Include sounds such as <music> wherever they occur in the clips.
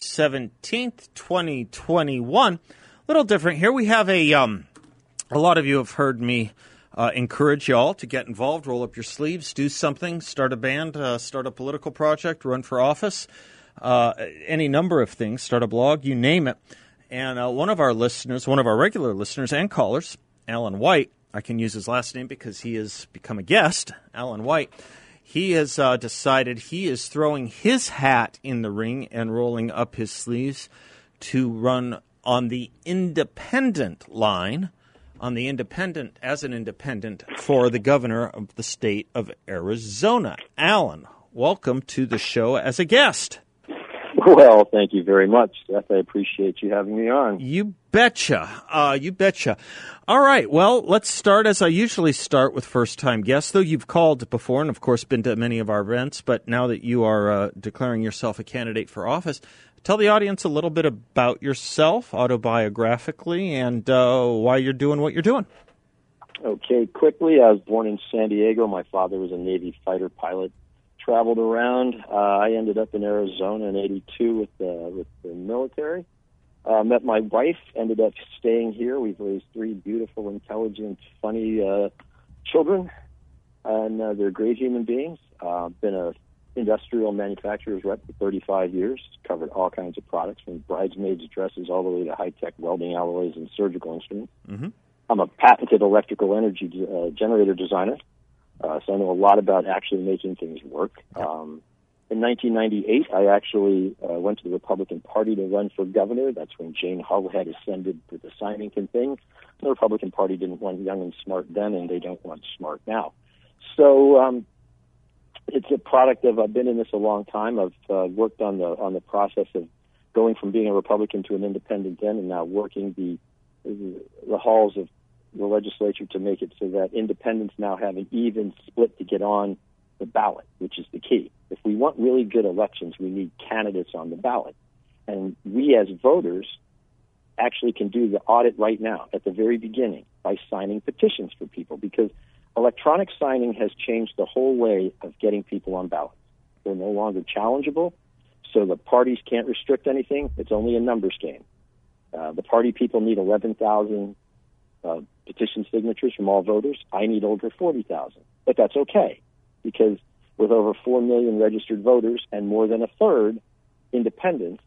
17th, 2021. A little different here. We have a, um, a lot of you have heard me uh, encourage y'all to get involved, roll up your sleeves, do something, start a band, uh, start a political project, run for office, uh, any number of things, start a blog, you name it. And uh, one of our listeners, one of our regular listeners and callers, Alan White, I can use his last name because he has become a guest, Alan White he has uh, decided he is throwing his hat in the ring and rolling up his sleeves to run on the independent line, on the independent, as an independent for the governor of the state of Arizona. Alan, welcome to the show as a guest. <laughs> Well, thank you very much, Seth. I appreciate you having me on. You betcha. Uh, you betcha. All right. Well, let's start as I usually start with first time guests, though you've called before and, of course, been to many of our events. But now that you are uh, declaring yourself a candidate for office, tell the audience a little bit about yourself, autobiographically, and uh, why you're doing what you're doing. Okay, quickly, I was born in San Diego. My father was a Navy fighter pilot traveled around. Uh, I ended up in Arizona in '82 with the with the military. Uh, met my wife. Ended up staying here. We've raised three beautiful, intelligent, funny uh, children, and uh, they're great human beings. Uh, been a industrial manufacturer's rep for 35 years. Covered all kinds of products from bridesmaids dresses all the way to high tech welding alloys and surgical instruments. Mm-hmm. I'm a patented electrical energy uh, generator designer. Uh, so I know a lot about actually making things work. Um, in 1998, I actually uh, went to the Republican Party to run for governor. That's when Jane Hull had ascended to the Symington thing. The Republican Party didn't want young and smart then, and they don't want smart now. So um, it's a product of I've been in this a long time. I've uh, worked on the on the process of going from being a Republican to an independent then, and now working the the halls of the legislature to make it so that independents now have an even split to get on the ballot, which is the key. If we want really good elections, we need candidates on the ballot. And we as voters actually can do the audit right now at the very beginning by signing petitions for people because electronic signing has changed the whole way of getting people on ballots. They're no longer challengeable, so the parties can't restrict anything. It's only a numbers game. Uh, the party people need 11,000 uh, petition signatures from all voters. I need over 40,000. But that's okay because with over 4 million registered voters and more than a third independents,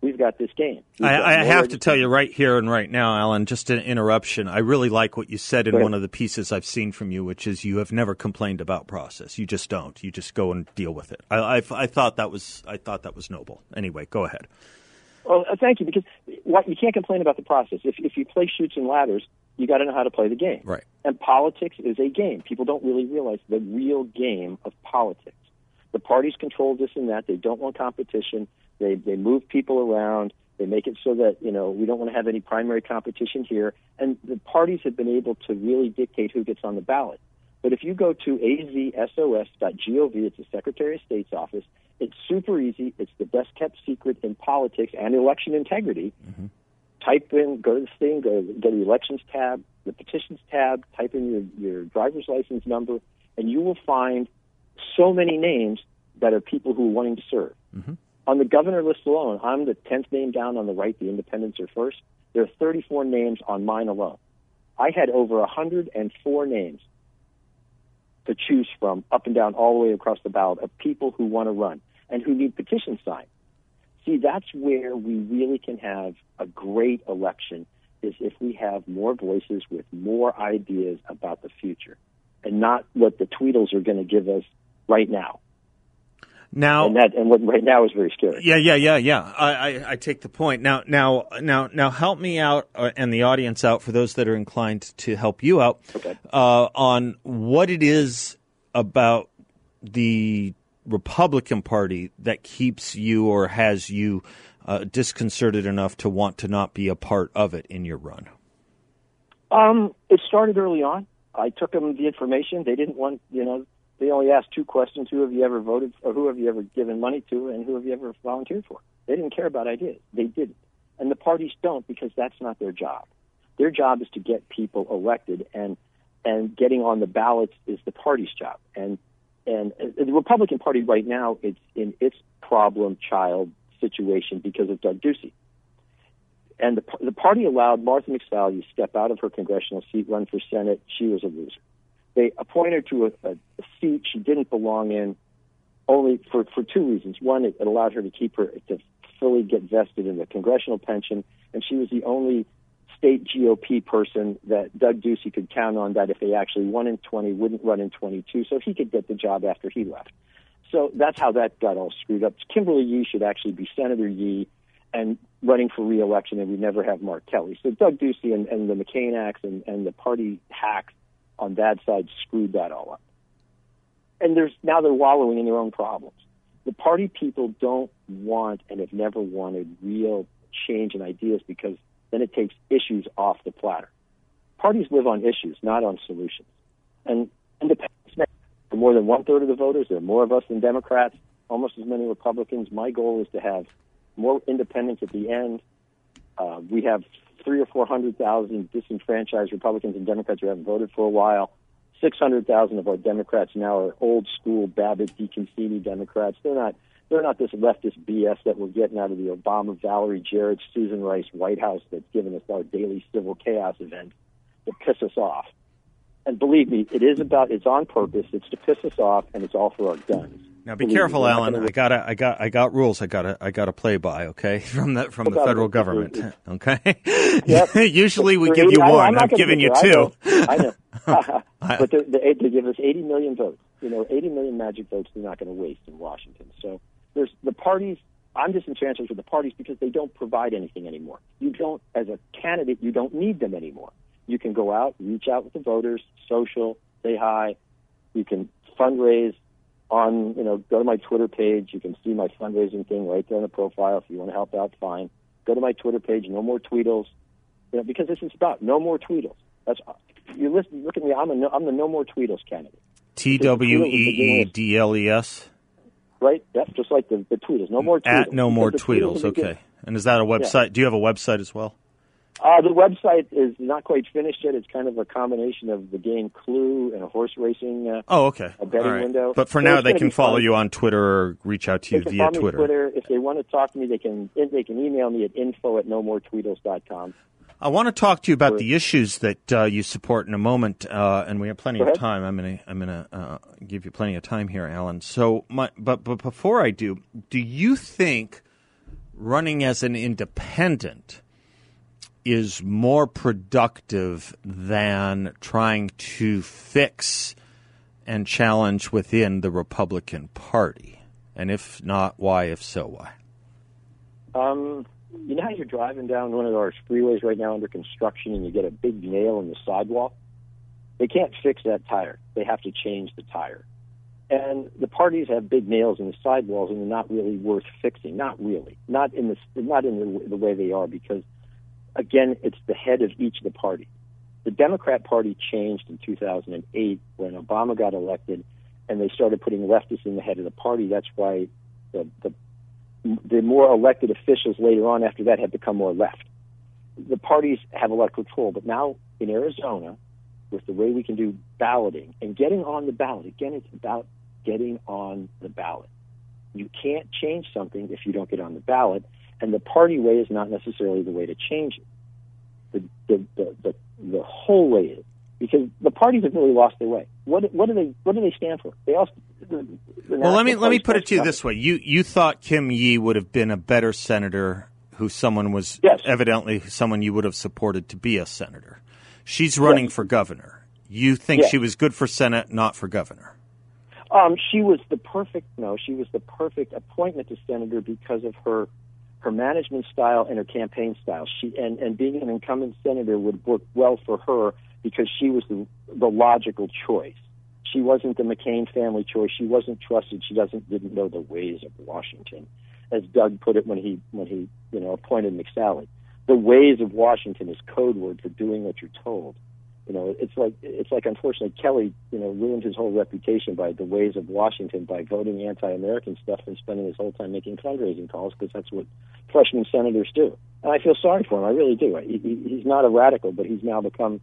we've got this game. I, I have to tell you right here and right now, Alan, just an interruption. I really like what you said in one of the pieces I've seen from you, which is you have never complained about process. You just don't. You just go and deal with it. I, I, I thought that was I thought that was noble. Anyway, go ahead. Well, uh, thank you, because what, you can't complain about the process. If, if you play Chutes and Ladders, you got to know how to play the game. Right. And politics is a game. People don't really realize the real game of politics. The parties control this and that. They don't want competition. They they move people around. They make it so that you know we don't want to have any primary competition here. And the parties have been able to really dictate who gets on the ballot. But if you go to azsos.gov, it's the Secretary of State's office. It's super easy. It's the best kept secret in politics and election integrity. Mm-hmm. Type in, go to this thing, go, go to the elections tab, the petitions tab, type in your, your driver's license number, and you will find so many names that are people who are wanting to serve. Mm-hmm. On the governor list alone, I'm the 10th name down on the right, the independents are first. There are 34 names on mine alone. I had over 104 names to choose from up and down all the way across the ballot of people who want to run and who need petition signed. See, that's where we really can have a great election is if we have more voices with more ideas about the future and not what the Tweedles are going to give us right now. Now, and that and what right now is very scary. Yeah, yeah, yeah, yeah. I, I, I take the point. Now, now, now, now, help me out uh, and the audience out for those that are inclined to help you out okay. uh, on what it is about the Republican Party that keeps you or has you uh, disconcerted enough to want to not be a part of it in your run? Um, it started early on. I took them the information. They didn't want, you know, they only asked two questions: Who have you ever voted, or who have you ever given money to, and who have you ever volunteered for? They didn't care about ideas. They didn't, and the parties don't because that's not their job. Their job is to get people elected, and and getting on the ballots is the party's job. And and the Republican Party right now is in its problem child situation because of Doug Ducey. And the, the party allowed Martha McSally to step out of her congressional seat, run for Senate. She was a loser. They appointed her to a, a, seat she didn't belong in, only for, for two reasons. One, it, it allowed her to keep her to fully get vested in the congressional pension, and she was the only state GOP person that Doug Ducey could count on that if they actually won in 20, wouldn't run in 22, so he could get the job after he left. So that's how that got all screwed up. Kimberly Yee should actually be Senator Yee and running for reelection, and we never have Mark Kelly. So Doug Ducey and, and the McCain acts and, and the party hacks on that side screwed that all up. And there's now they're wallowing in their own problems. The party people don't want and have never wanted real change in ideas because then it takes issues off the platter. Parties live on issues, not on solutions. And independents for more than one third of the voters. There are more of us than Democrats, almost as many Republicans. My goal is to have more independents at the end. Uh, we have three or four hundred thousand disenfranchised Republicans and Democrats who haven't voted for a while. Six hundred thousand of our Democrats now are old school Babbitt DeConcini Democrats. They're not they're not this leftist BS that we're getting out of the Obama, Valerie Jarrett, Susan Rice White House that's given us our daily civil chaos event that piss us off. And believe me, it is about it's on purpose. It's to piss us off, and it's all for our guns. Now be careful, Alan. I got I got I got rules. I got to I got to play by. Okay, <laughs> from the from the federal government. <laughs> Okay. Yep. <laughs> Usually we give you one. I'm, giving you two. I know. but they, they, they give us 80 million votes. You know, 80 million magic votes. They're not going to waste in Washington. So there's the parties. I'm disenchanted with the parties because they don't provide anything anymore. You don't, as a candidate, you don't need them anymore. You can go out, reach out with the voters, social, say hi. You can fundraise on, you know, go to my Twitter page. You can see my fundraising thing right there in the profile. If you want to help out, fine. Go to my Twitter page. No more Tweedles. You know, because this is about no more Tweedles. That's you listen. Look at me. I'm a I'm the no more Tweedles candidate. T W E E D L E S. Right. Just like the the Tweedles. No more Tweedles. At no more Tweedles. Okay. And is that a website? Yeah. Do you have a website as well? Uh, the website is not quite finished yet. It's kind of a combination of the game Clue and a horse racing. Uh, oh, okay. A betting right. window. But for so now, they can follow fun. you on Twitter or reach out to they you via follow Twitter. Me Twitter. If they want to talk to me, they can they can email me at info at no more nomoretweedles.com. I want to talk to you about the issues that uh, you support in a moment, uh, and we have plenty of time. I'm gonna I'm gonna uh, give you plenty of time here, Alan. So, my, but but before I do, do you think running as an independent is more productive than trying to fix and challenge within the Republican Party? And if not, why? If so, why? Um, you know how you're driving down one of our freeways right now under construction and you get a big nail in the sidewalk? They can't fix that tire. They have to change the tire. And the parties have big nails in the sidewalls and they're not really worth fixing. Not really. Not in the not in the, the way they are because again, it's the head of each of the parties. The Democrat Party changed in 2008 when Obama got elected, and they started putting leftists in the head of the party. That's why the, the the more elected officials later on after that have become more left. The parties have a lot of control, but now in Arizona, with the way we can do balloting and getting on the ballot, again, it's about getting on the ballot. You can't change something if you don't get on the ballot. And the party way is not necessarily the way to change it. The, the, the, the, the whole way is. Because the parties have really lost their way. What, what do they what do they stand for? They the well, let me let me put it to you this way: you you thought Kim Yee would have been a better senator, who someone was yes. evidently someone you would have supported to be a senator. She's running yes. for governor. You think yes. she was good for Senate, not for governor? Um, she was the perfect no. She was the perfect appointment to senator because of her her management style and her campaign style. She and, and being an incumbent senator would work well for her because she was the, the logical choice. She wasn't the McCain family choice. She wasn't trusted. She doesn't didn't know the ways of Washington, as Doug put it when he when he you know appointed McSally. The ways of Washington is code word for doing what you're told. You know, it's like it's like unfortunately Kelly, you know, ruined his whole reputation by the ways of Washington by voting anti-American stuff and spending his whole time making fundraising calls because that's what freshman senators do. And I feel sorry for him. I really do. He, he's not a radical, but he's now become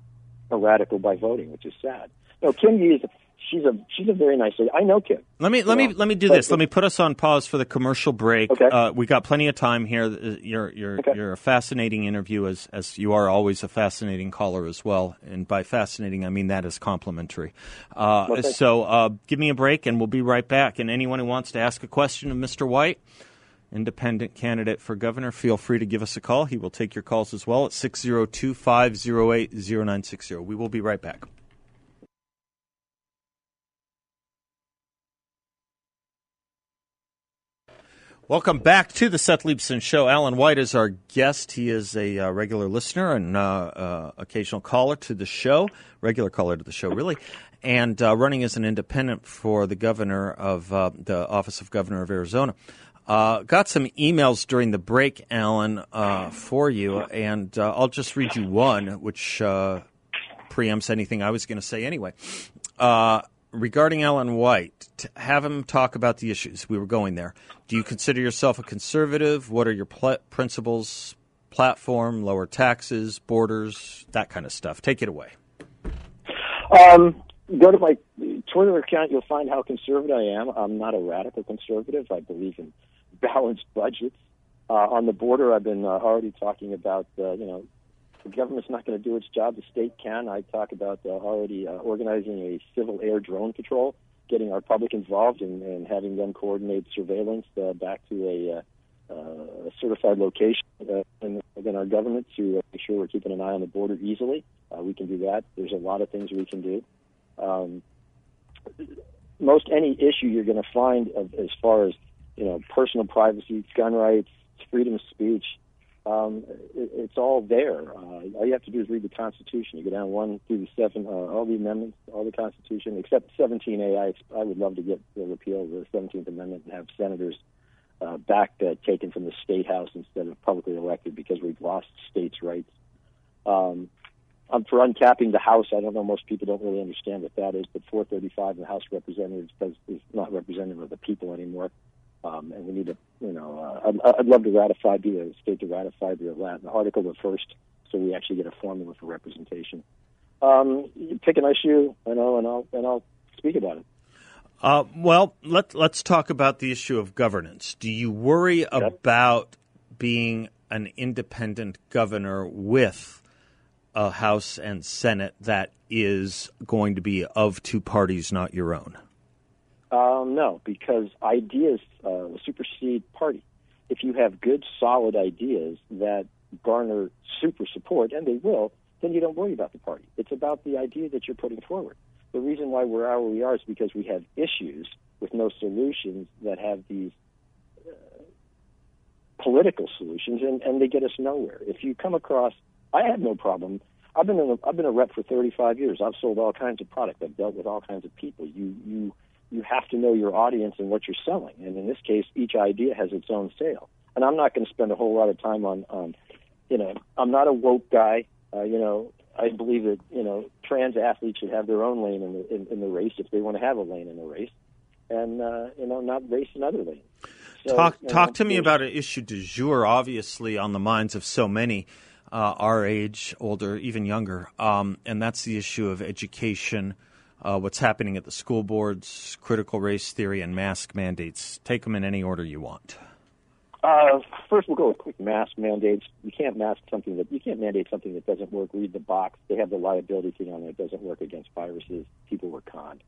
a radical by voting, which is sad. No, Kim Yee is she's a she's a very nice lady. I know Kim. Let me let me let me do this. Let me put us on pause for the commercial break. Okay. Uh, we got plenty of time here. Uh, you're you're Okay. you're a fascinating interview as as you are always a fascinating caller as well. And by fascinating, I mean that is complimentary. Uh, Okay. So uh, give me a break, and we'll be right back. And anyone who wants to ask a question of Mr. White. Independent candidate for governor, feel free to give us a call. He will take your calls as well at 602 508 0960. We will be right back. Welcome back to the Seth Leibsohn Show. Alan White is our guest. He is a uh, regular listener and uh, uh, occasional caller to the show, regular caller to the show, really, and uh, running as an independent for the governor of uh, the office of governor of Arizona. Uh, got some emails during the break, Alan, for you, and I'll just read you one, which preempts anything I was going to say anyway. Regarding Alan White, have him talk about the issues. We were going there. Do you consider yourself a conservative? What are your pl- principles, platform, lower taxes, borders, that kind of stuff? Take it away. Um, go to my Twitter account. You'll find how conservative I am. I'm not a radical conservative. I believe in balanced budgets. Uh, on the border, I've been uh, already talking about, uh, you know, the government's not going to do its job. The state can. I talk about uh, already uh, organizing a civil air drone patrol, getting our public involved and, and having them coordinate surveillance uh, back to a, uh, uh, a certified location uh, in, within our government to uh, make sure we're keeping an eye on the border easily. Uh, we can do that. There's a lot of things we can do. Um, most any issue you're going to find of, as far as you know personal privacy, gun rights, freedom of speech, um, it, it's all there. Uh, all you have to do is read the Constitution. You go down one through the seven, uh, all the amendments, all the Constitution, except 17A. I, I would love to get the repeal of the 17th Amendment and have senators uh, back uh, taken from the state house instead of publicly elected because we've lost states' rights. Um, um, for uncapping the House, I don't know. Most people don't really understand what that is, but 435 in the House of Representatives does, is not representative of the people anymore. Um, and we need to, you know, uh, I'd, I'd love to ratify, be a state to ratify the Latin Article the first, so we actually get a formula for representation. Um, pick an issue, you know, and I'll and I'll speak about it. Uh, well, let, let's talk about the issue of governance. Do you worry about being an independent governor with a House and Senate that is going to be of two parties, not your own? Um, no, because ideas uh, supersede party. If you have good, solid ideas that garner super support, and they will, then you don't worry about the party. It's about the idea that you're putting forward. The reason why we're where we are is because we have issues with no solutions that have these uh, political solutions, and, and they get us nowhere. If you come across, I have no problem. I've been a, I've been a rep for 35 years. I've sold all kinds of product. I've dealt with all kinds of people. You you you have to know your audience and what you're selling. And in this case, each idea has its own sale. And I'm not going to spend a whole lot of time on, on you know, I'm not a woke guy. Uh, you know, I believe that you know trans athletes should have their own lane in the in, in the race if they want to have a lane in the race, and uh, you know, not race another lane. So, talk you know, talk to me about an issue du jour, obviously on the minds of so many uh, our age, older, even younger, um, and that's the issue of education. Uh, what's happening at the school boards, critical race theory, and mask mandates. Take them in any order you want. Uh, first, we'll go with quick mask mandates. You can't mask something that you can't mandate something that doesn't work. Read the box. They have the liability thing on there. It doesn't work against viruses. People were conned.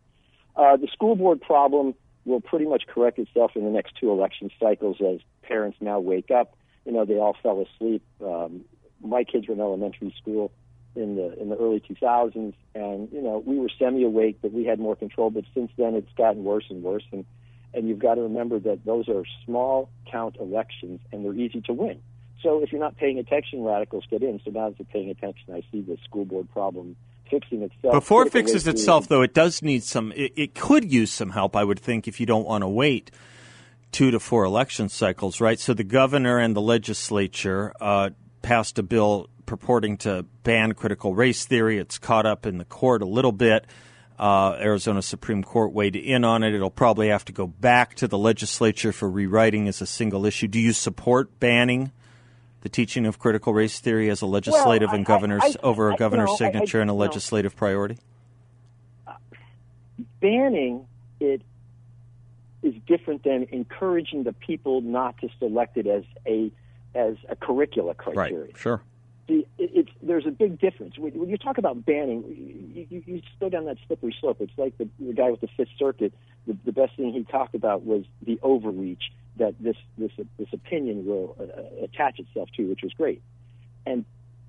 Uh, the school board problem will pretty much correct itself in the next two election cycles as parents now wake up. You know, they all fell asleep. Um, my kids were in elementary school in the in the early 2000s, and you know, we were semi-awake, but we had more control. But since then, it's gotten worse and worse. And and you've got to remember that those are small count elections and they're easy to win. So if you're not paying attention, radicals get in. So now that you're paying attention, I see the school board problem fixing itself. Before it fixes itself, though, it does need some. It, it could use some help, I would think, if you don't want to wait two to four election cycles, right? So the governor and the legislature uh, passed a bill purporting to ban critical race theory. It's caught up in the court a little bit. Uh, Arizona Supreme Court weighed in on it. It'll probably have to go back to the legislature for rewriting as a single issue. Do you support banning the teaching of critical race theory as a legislative I- and governor's I- over a governor's no, I- I- signature and a no. legislative priority? banning it is different than encouraging the people not to select it as a as a curricula criteria. Right. Sure. It, there's a big difference when, you talk about banning. You, you, you go down that slippery slope. It's like the, the guy with the Fifth Circuit. The, the best thing he talked about was the overreach that this this this opinion will uh, attach itself to, which was great. And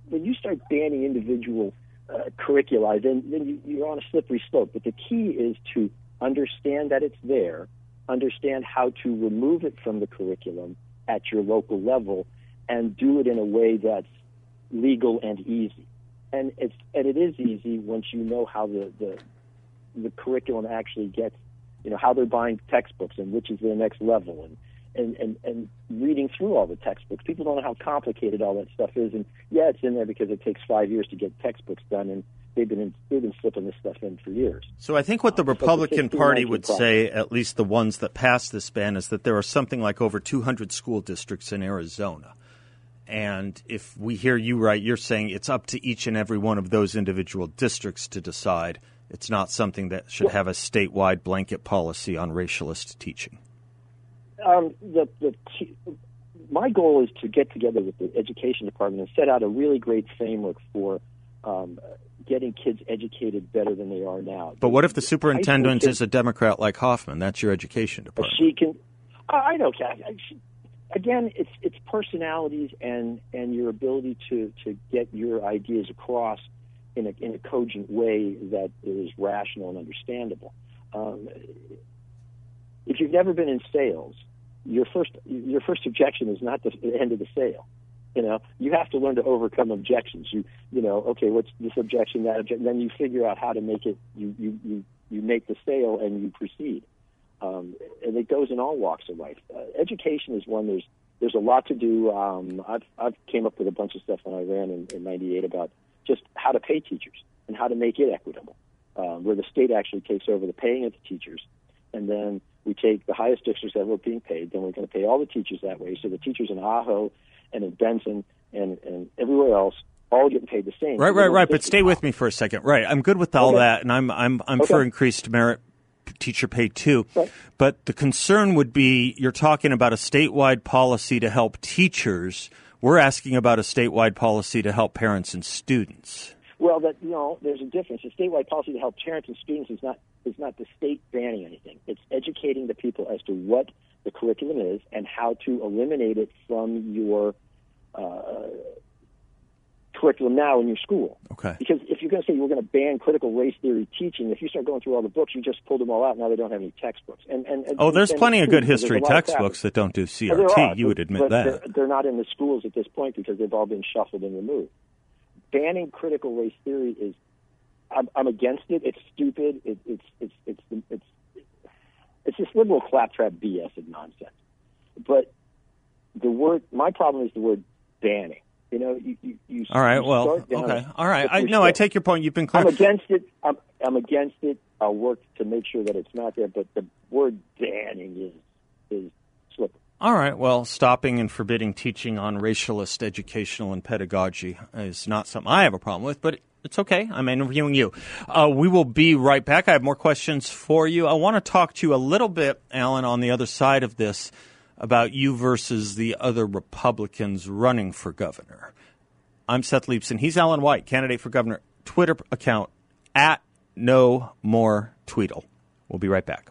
when you start banning individual uh, curricula, then then you, you're on a slippery slope. But the key is to understand that it's there, understand how to remove it from the curriculum at your local level, and do it in a way that's legal and easy. And it's and it is easy once you know how the the, the curriculum actually gets, you know, how they're buying textbooks and which is their next level and. And, and and reading through all the textbooks, people don't know how complicated all that stuff is. And yeah, it's in there because it takes five years to get textbooks done, and they've been in, they've been slipping this stuff in for years. So I think what the It's like the Republican 15 Party would problem. say, at least the ones that passed this ban, is that there are something like over 200 school districts in Arizona. And if we hear you right, you're saying it's up to each and every one of those individual districts to decide. It's not something that should have a statewide blanket policy on racialist teaching. um, the, the t- my goal is to get together with the education department and set out a really great framework for um, getting kids educated better than they are now. But what if the superintendent is a Democrat like Hoffman? That's your education department. she can. I I don't care. I- she- Again, it's it's personalities and and your ability to to get your ideas across in a in a cogent way that is rational and understandable. Um, if you've never been in sales, your first your first objection is not the end of the sale. You know, you have to learn to overcome objections. You you know, okay, what's this objection, that objection? Then you figure out how to make it. You you you you make the sale and you proceed. Um, and it goes in all walks of life. Uh, education is one. There's there's a lot to do. Um, I've I've came up with a bunch of stuff when I ran in, in '98 about just how to pay teachers and how to make it equitable, um, where the state actually takes over the paying of the teachers, and then we take the highest districts that were being paid. Then we're going to pay all the teachers that way. So the teachers in Ajo and in Benson and and everywhere else all getting paid the same. Right, right, right. But stay with me for a second. Right, I'm good with all Okay. that, and I'm I'm I'm Okay. for increased merit teacher pay too. Right. But the concern would be you're talking about a statewide policy to help teachers. We're asking about a statewide policy to help parents and students. Well, that you know, there's a difference. A statewide policy to help parents and students is not is not the state banning anything. It's educating the people as to what the curriculum is and how to eliminate it from your uh, curriculum now in your school. Okay. Because if you're going to say we're going to ban critical race theory teaching, if you start going through all the books, you just pulled them all out. Now they don't have any textbooks. And and, and Oh, there's and plenty of good history there's a lot of textbooks that don't do oh, CRT. are, you would admit but that. They're, they're not in the schools at this point because they've all been shuffled and removed. Banning critical race theory is, I'm, I'm against it. It's stupid. It, it's it's it's it's it's this liberal claptrap BS and nonsense. But the word, my problem is the word banning. You know, you you, you All right. you Well, okay. All right. I no, I take your point. You've been clear. I'm against it. I'm, I'm against it. I'll work to make sure that it's not there. But the word banning is is slippery. All right. Well, stopping and forbidding teaching on racialist educational and pedagogy is not something I have a problem with, but it's okay. I'm interviewing you. Uh, we will be right back. I have more questions for you. I want to talk to you a little bit, Alan, on the other side of this about you versus the other Republicans running for governor. I'm Seth Leibsohn. He's Alan White, candidate for governor. Twitter account at no more Tweedle. We'll be right back.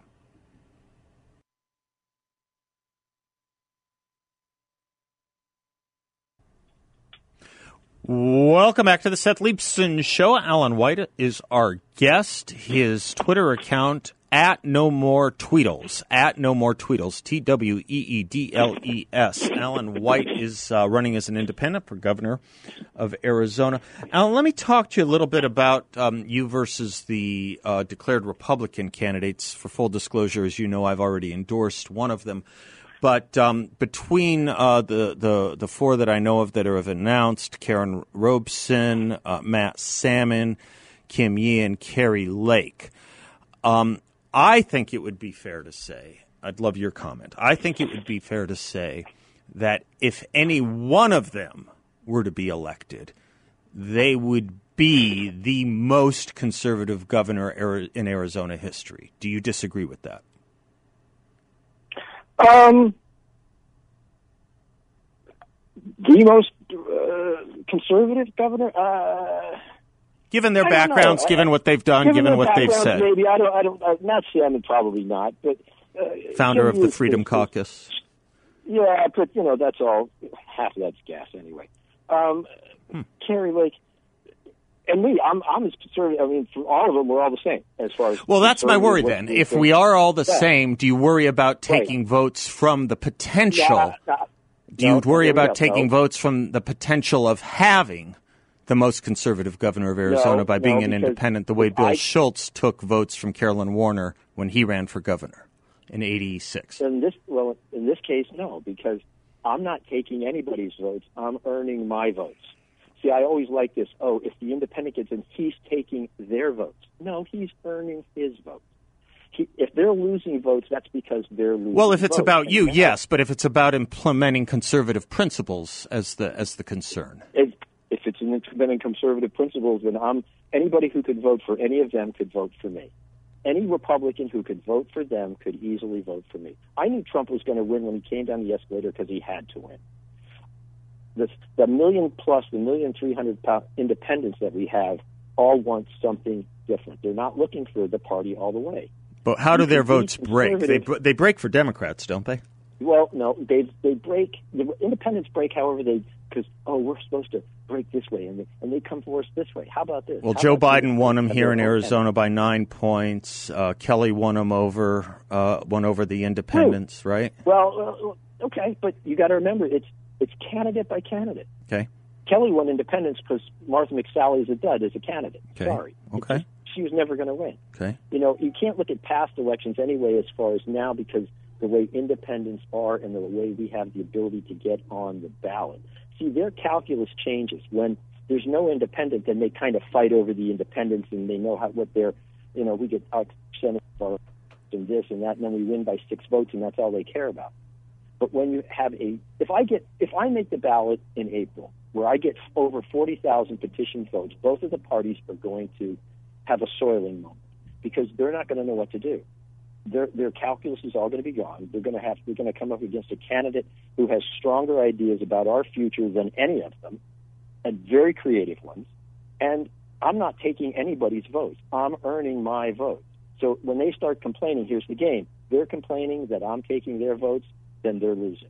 Welcome back to the Seth Leibsohn Show. Alan White is our guest. His Twitter account at no more Tweedles. At no more Tweedles. T W E E D L E S. Alan White is uh, running as an independent for governor of Arizona. Alan, let me talk to you a little bit about um, you versus the uh, declared Republican candidates. For full disclosure, as you know, I've already endorsed one of them. But um, between uh, the, the the four that I know of that have announced, Karrin Robson, uh, Matt Salmon, Kim Yee, and Kari Lake, um, I think it would be fair to say. I'd love your comment. I think it would be fair to say that if any one of them were to be elected, they would be the most conservative governor in Arizona history. Do you disagree with that? Um, the most uh, conservative governor. Uh, given their backgrounds, given what they've done, given, given what they've said. Maybe I don't. I don't. Uh, not Salmon, probably not. But uh, founder of the Freedom Caucus. Yeah, but you know that's all. Half of that's gas anyway. Um, hmm. Kari Lake and me, I'm I'm as conservative. I mean, for all of them, we're all the same as far as. Well, that's my worry then. If we are all the yeah. same, do you worry about taking right. votes from the potential? do you no, worry about taking no. votes from the potential of having the most conservative governor of Arizona no, by being an independent, the way Bill I, Schulz took votes from Carolyn Warner when he ran for governor in '86? In this, well, in this case, no, because I'm not taking anybody's votes. I'm earning my votes. See, I always like this. Oh, if the independent gets in, he's taking their votes. No, he's earning his votes. He, if they're losing votes, that's because they're losing. Well, if it's votes. about you, yes, but if it's about implementing conservative principles as the as the concern, if, it's implementing conservative principles, then I'm anybody who could vote for any of them could vote for me. Any Republican who could vote for them could easily vote for me. I knew Trump was going to win when he came down the escalator because he had to win the, the million plus, the million three hundred independents that we have all want something different. They're not looking for the party all the way. But how do their votes break? They, they break for Democrats, don't they? Well, no, they they break. The independents break, however they because oh we're supposed to break this way and they, and they come for us this way. How about this? Well, How Joe Biden won them here in Arizona by nine points. Uh, Kelly won them over uh, won over the independents, right? Well, uh, okay, but you got to remember it's it's candidate by candidate. Okay. Kelly won independence because Martha McSally is a dud as a candidate. Okay. Sorry. Okay. she was never going to win. Okay. You know, you can't look at past elections anyway as far as now because the way independents are and the way we have the ability to get on the ballot. See, their calculus changes when there's no independent, then they kind of fight over the independents and they know how what they're, you know, we get our percent of our and this and that, and then we win by six votes, and that's all they care about. But when you have a, if I get, if I make the ballot in April, where I get over 40,000 petition votes, both of the parties are going to have a soiling moment because they're not going to know what to do. Their, their calculus is all going to be gone. They're going to have, they're going to come up against a candidate who has stronger ideas about our future than any of them, and very creative ones. And I'm not taking anybody's votes. I'm earning my vote. So when they start complaining, here's the game. They're complaining that I'm taking their votes then they're losing.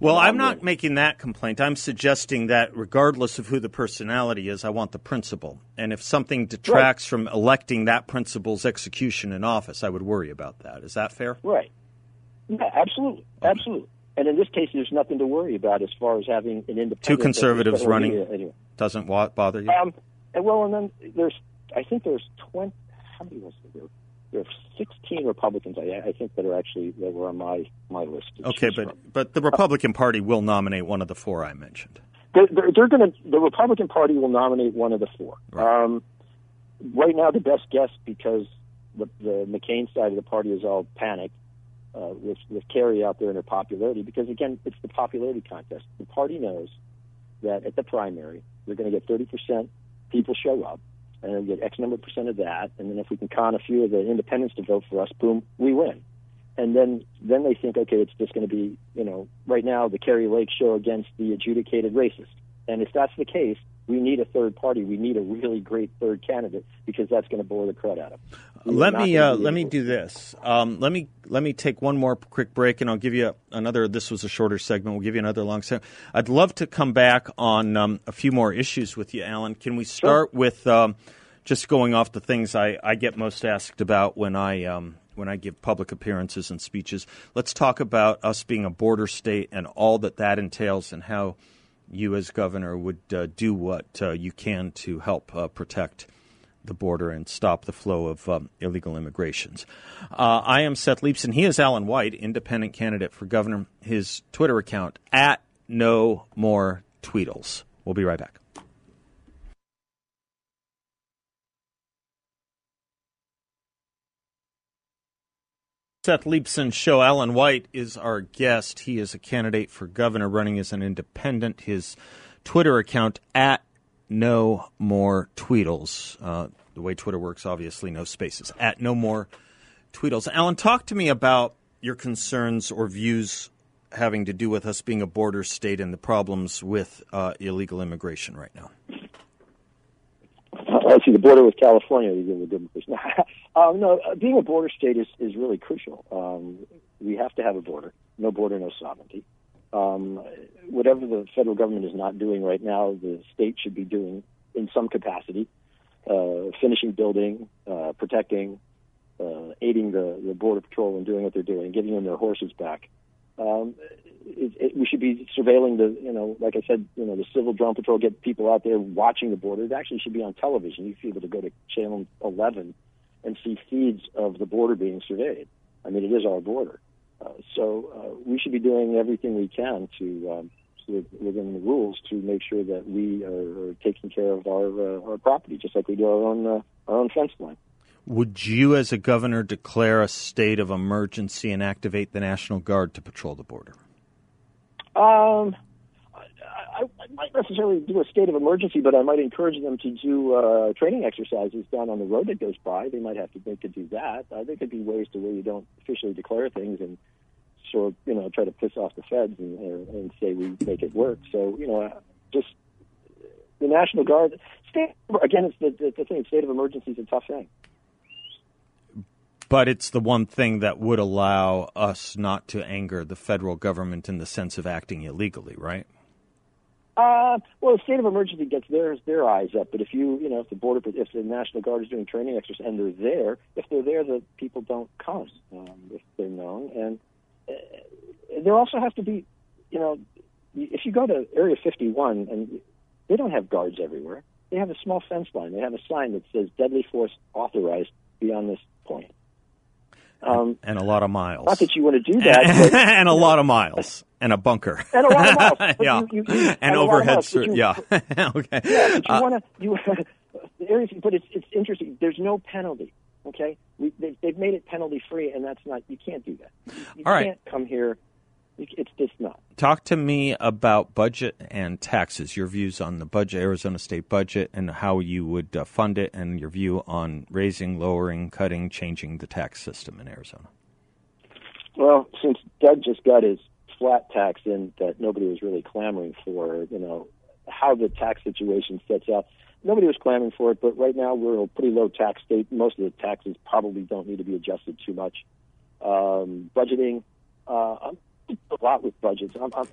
Well, I'm not making that complaint. I'm suggesting that regardless of who the personality is, I want the principle. And if something detracts right. from electing that principle's execution in office, I would worry about that. Is that fair? Right. Yeah, absolutely. Absolutely. And in this case, there's nothing to worry about as far as having an independent. Two conservatives running anyway. doesn't bother you? Um, well, and then there's, I think there's 20, how many was there? There are 16 Republicans, I, I, think, that are actually that were on my my list. Okay, but from. but the Republican Party will nominate one of the four I mentioned. They're, they're, they're going to. The Republican Party will nominate one of the four. Right. Um, right now, the best guess because the, the McCain side of the party is all panicked uh, with with Kari out there in her popularity because again, it's the popularity contest. The party knows that at the primary they're going to get 30 percent people show up and get X number percent of that, and then if we can con a few of the independents to vote for us, boom, we win. And then then they think, okay, it's just going to be, you know, right now the Kari Lake show against the adjudicated racist. And if that's the case, we need a third party. We need a really great third candidate because that's going to bore the crud out of them. Let me uh, let me do this. Um, let me let me take one more quick break, and I'll give you another. This was a shorter segment. We'll give you another long segment. I'd love to come back on um, a few more issues with you, Alan. Can we start sure. with? Um, just going off the things I, I get most asked about when I um, when I give public appearances and speeches. Let's talk about us being a border state and all that that entails, and how you, as governor, would uh, do what uh, you can to help uh, protect the border and stop the flow of um, illegal immigrations. Uh, I am Seth Leibsohn. He is Alan White, independent candidate for governor. His Twitter account at No More Tweedles. We'll be right back. Seth Leibsohn show. Alan White is our guest. He is a candidate for governor running as an independent. His Twitter account at no more Tweedles. Uh, the way Twitter works, obviously, no spaces. At no more Tweedles. Alan, talk to me about your concerns or views having to do with us being a border state and the problems with uh, illegal immigration right now. I see the border with California. Give a good question. um, <laughs> no, uh, being a border state is, is really crucial. Um, we have to have a border. No border, no sovereignty. Um, whatever the federal government is not doing right now, the state should be doing in some capacity. Uh, finishing building, uh, protecting, uh, aiding the, the border patrol in doing what they're doing, giving them their horses back. Um, it, it, we should be surveilling the, you know, like I said, you know, the civil drone patrol, get people out there watching the border. It actually should be on television. You should be able to go to channel 11 and see feeds of the border being surveyed. I mean, it is our border. Uh, so uh, we should be doing everything we can to, um, within the rules, to make sure that we are, taking care of our uh, our property, just like we do our own uh, our own fence line. Would you, as a governor, declare a state of emergency and activate the National Guard to patrol the border? Um, I, I, might necessarily do a state of emergency, but I might encourage them to do uh, training exercises down on the road that goes by. They might have to they could do that. Uh, there could be ways to where you don't officially declare things and of you know try to piss off the feds and, and say we make it work. So you know, just the National Guard. State again, it's the, the, the thing. State of emergency is a tough thing but it's the one thing that would allow us not to anger the federal government in the sense of acting illegally, right? Uh, well, the state of emergency gets their their eyes up, but if you you know if the border if the National Guard is doing training exercises and they're there, if they're there, the people don't come um, if they're known, and uh, there also has to be, you know, if you go to Area 51 and they don't have guards everywhere, they have a small fence line, they have a sign that says deadly force authorized beyond this point. Um, and a lot of miles. Not that you want to do that, <laughs> and a lot of miles, and a bunker, <laughs> and a lot of miles. <laughs> yeah, you, you, and, and overhead. You, yeah, okay. Yeah, but you uh, want to. You, but it's it's interesting. There's no penalty. Okay, we, they, have made it penalty free, and that's not. You can't do that. You, you All can't come here it's just not. Talk to me about budget and taxes. Your views on the budget, Arizona State budget, and how you would uh, fund it, and your view on raising, lowering, cutting, changing the tax system in Arizona. Well, since Doug just got his flat tax in that nobody was really clamoring for, you know, how the tax situation sets out. Nobody was clamoring for it, but right now we're a pretty low tax state. Most of the taxes probably don't need to be adjusted too much. Um, budgeting, uh, I'm a lot with budgets. I'm, I'm,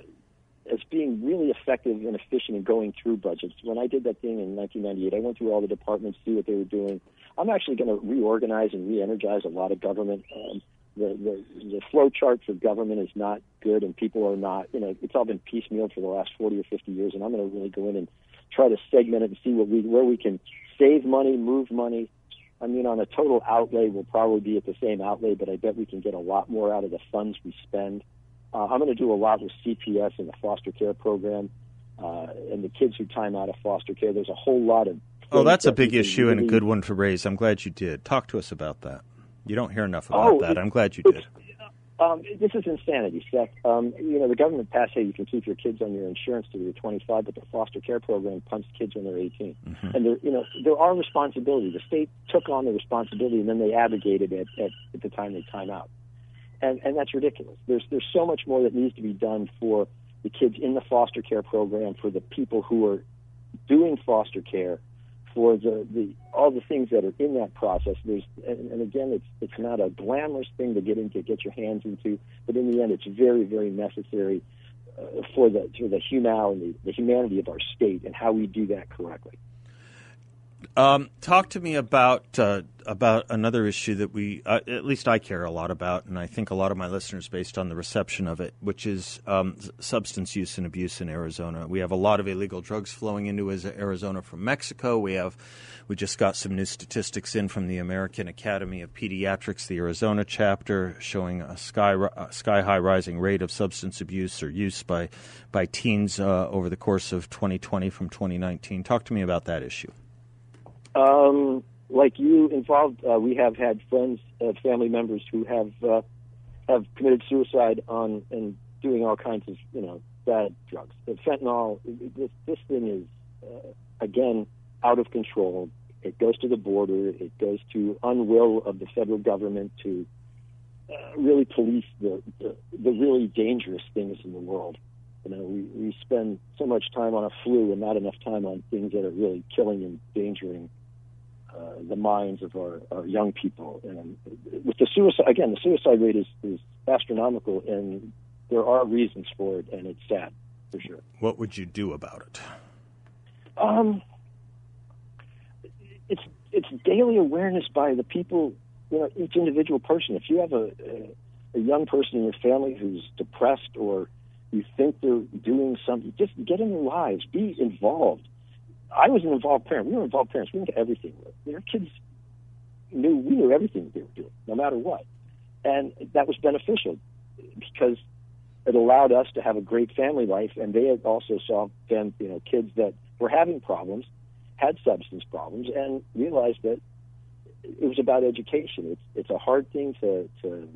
as being really effective and efficient in going through budgets. When I did that thing in 1998, I went through all the departments, see what they were doing. I'm actually going to reorganize and re-energize a lot of government. Um, the, the the flow chart for government is not good, and people are not. You know, it's all been piecemeal for the last 40 or 50 years, and I'm going to really go in and try to segment it and see what we where we can save money, move money. I mean, on a total outlay, we'll probably be at the same outlay, but I bet we can get a lot more out of the funds we spend. Uh, I'm going to do a lot with CPS and the foster care program uh, and the kids who time out of foster care. There's a whole lot of. Oh, that's a big issue and a good one to raise. I'm glad you did. Talk to us about that. You don't hear enough about oh, that. I'm glad you did. Um, this is insanity, Seth. Um, you know, the government passed, hey, you can keep your kids on your insurance till you're 25, but the foster care program pumps kids when they're 18. Mm-hmm. And there, you know, there are responsibilities. The state took on the responsibility, and then they abrogated it at, at the time they time out and and that's ridiculous. There's there's so much more that needs to be done for the kids in the foster care program, for the people who are doing foster care, for the, the all the things that are in that process. There's and, and again, it's it's not a glamorous thing to get into, get your hands into, but in the end, it's very very necessary uh, for the for the humanity the humanity of our state and how we do that correctly. Um, talk to me about uh, about another issue that we, uh, at least I care a lot about, and I think a lot of my listeners, based on the reception of it, which is um, substance use and abuse in Arizona. We have a lot of illegal drugs flowing into Arizona from Mexico. We have, we just got some new statistics in from the American Academy of Pediatrics, the Arizona chapter, showing a sky sky high rising rate of substance abuse or use by by teens uh, over the course of 2020 from 2019. Talk to me about that issue. Um, like you involved, uh, we have had friends, uh, family members who have uh, have committed suicide on and doing all kinds of you know bad drugs. The fentanyl, this, this thing is uh, again out of control. It goes to the border. It goes to unwill of the federal government to uh, really police the, the the really dangerous things in the world. You know, we, we spend so much time on a flu and not enough time on things that are really killing and endangering uh, the minds of our, our young people. And with the suicide, again, the suicide rate is, is astronomical, and there are reasons for it, and it's sad for sure. What would you do about it? Um, it's it's daily awareness by the people, you know, each individual person. If you have a, a, a young person in your family who's depressed or you think they're doing something, just get in their lives, be involved. I was an involved parent. We were involved parents. We knew everything. Our kids knew we knew everything that they were doing, no matter what, and that was beneficial because it allowed us to have a great family life. And they also saw them, you know, kids that were having problems, had substance problems, and realized that it was about education. It's it's a hard thing to to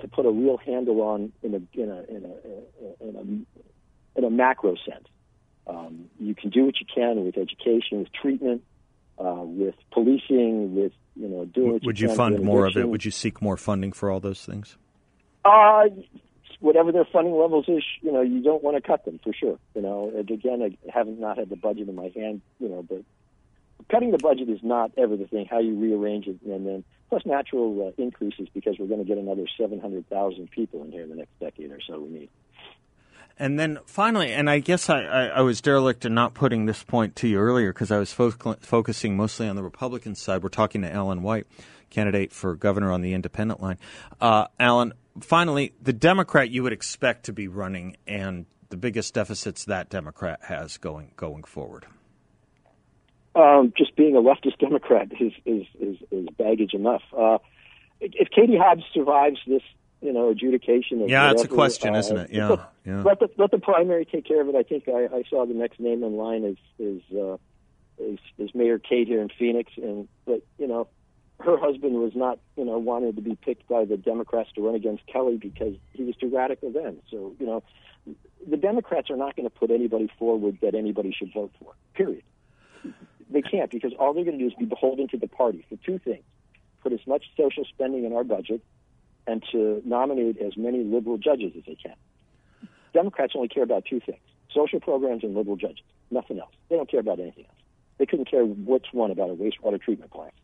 to put a real handle on in a in a in a in a, in a macro sense. Um, you can do what you can with education, with treatment, uh, with policing, with you know doing. What Would you, you fund more of it? Would you seek more funding for all those things? Uh, whatever their funding levels is, you know, you don't want to cut them for sure. You know, and again, I haven't not had the budget in my hand, you know, but cutting the budget is not ever the thing. How you rearrange it, and then plus natural uh, increases because we're going to get another seven hundred thousand people in here in the next decade or so. We need. And then finally, and I guess I, I, I, was derelict in not putting this point to you earlier because I was fo- focusing mostly on the Republican side. We're talking to Alan White, candidate for governor on the independent line. Uh, Alan, finally, the Democrat you would expect to be running and the biggest deficits that Democrat has going going forward. Um, just being a leftist Democrat is is is, is baggage enough. Uh, if Katie Hobbs survives this you know, adjudication. Of yeah, whatever. it's a question, uh, isn't it? Yeah, let, yeah. Let the let the primary take care of it. I think I, I saw the next name in line is is, uh, is is Mayor Kate here in Phoenix, and but you know, her husband was not you know wanted to be picked by the Democrats to run against Kelly because he was too radical then. So you know, the Democrats are not going to put anybody forward that anybody should vote for. Period. They can't because all they're going to do is be beholden to the party for two things: put as much social spending in our budget and to nominate as many liberal judges as they can. Democrats only care about two things social programs and liberal judges, nothing else. They don't care about anything else. They couldn't care which one about a wastewater treatment plant.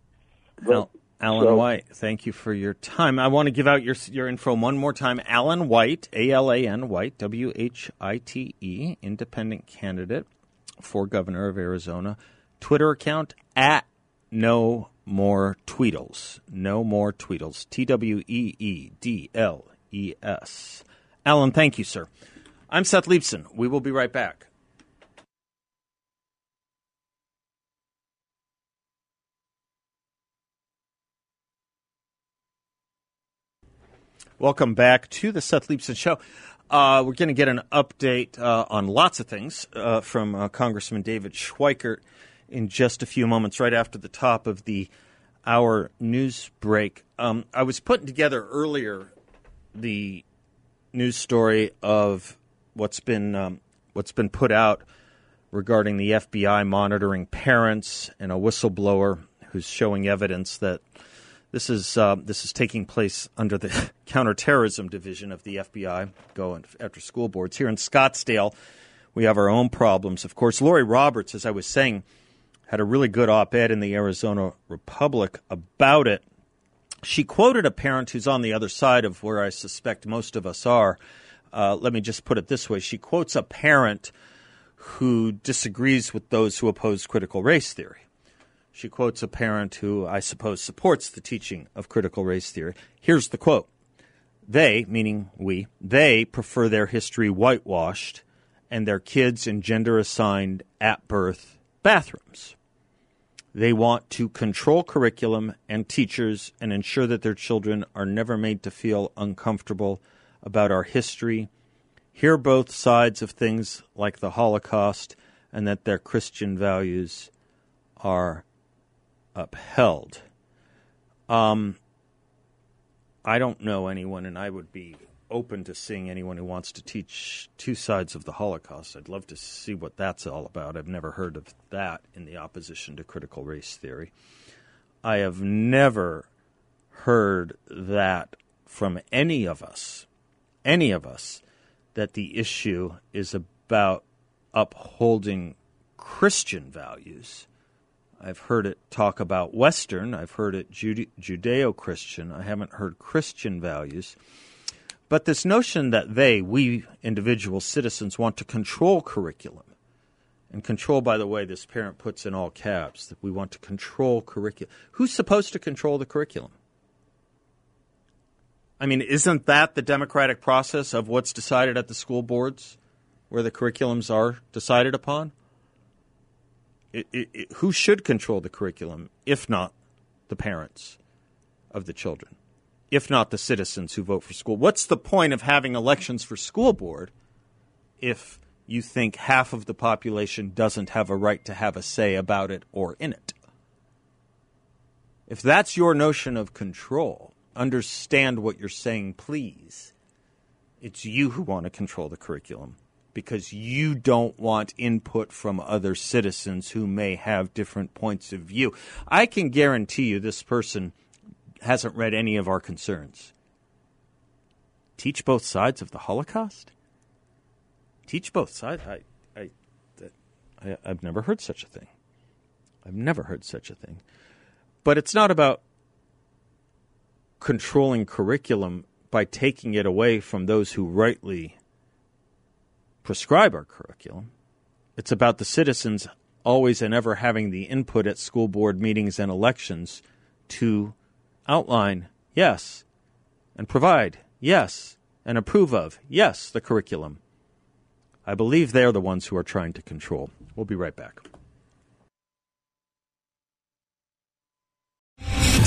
Well, Alan so, White, thank you for your time. I want to give out your your info one more time. Alan White, A L A N White, W H I T E, independent candidate for governor of Arizona. Twitter account at no more Tweedles. No more Tweedles. T W E E D L E S. Alan, thank you, sir. I'm Seth Leibsohn. We will be right back. Welcome back to the Seth Leibsohn Show. Uh, we're going to get an update uh, on lots of things uh, from uh, Congressman David Schweikert in just a few moments, right after the top of the hour news break. Um, I was putting together earlier the news story of what's been um, what's been put out regarding the FBI monitoring parents and a whistleblower who's showing evidence that this is uh, this is taking place under the <laughs> counterterrorism division of the FBI, going after school boards here in Scottsdale. We have our own problems, of course. Laurie Roberts, as I was saying had a really good op ed in the Arizona Republic about it. She quoted a parent who's on the other side of where I suspect most of us are. Uh, let me just put it this way she quotes a parent who disagrees with those who oppose critical race theory. She quotes a parent who I suppose supports the teaching of critical race theory. Here's the quote They, meaning we, they prefer their history whitewashed and their kids in gender assigned at birth bathrooms. They want to control curriculum and teachers and ensure that their children are never made to feel uncomfortable about our history, hear both sides of things like the Holocaust, and that their Christian values are upheld. Um, I don't know anyone, and I would be open to seeing anyone who wants to teach two sides of the Holocaust. I'd love to see what that's all about. I've never heard of that in the opposition to critical race theory. I have never heard that from any of us, any of us, that the issue is about upholding Christian values. I've heard it talk about Western, I've heard it Judeo Christian, I haven't heard Christian values. But this notion that they, we individual citizens, want to control curriculum, and control, by the way, this parent puts in all caps that we want to control curriculum. Who's supposed to control the curriculum? I mean, isn't that the democratic process of what's decided at the school boards, where the curriculums are decided upon? It, it, it, who should control the curriculum, if not the parents of the children? If not the citizens who vote for school. What's the point of having elections for school board if you think half of the population doesn't have a right to have a say about it or in it? If that's your notion of control, understand what you're saying, please. It's you who want to control the curriculum because you don't want input from other citizens who may have different points of view. I can guarantee you this person hasn't read any of our concerns. Teach both sides of the Holocaust? Teach both sides? I, I, I, I've never heard such a thing. I've never heard such a thing. But it's not about controlling curriculum by taking it away from those who rightly prescribe our curriculum. It's about the citizens always and ever having the input at school board meetings and elections to outline, yes, and provide, yes, and approve of, yes, the curriculum. I believe they are the ones who are trying to control. We'll be right back.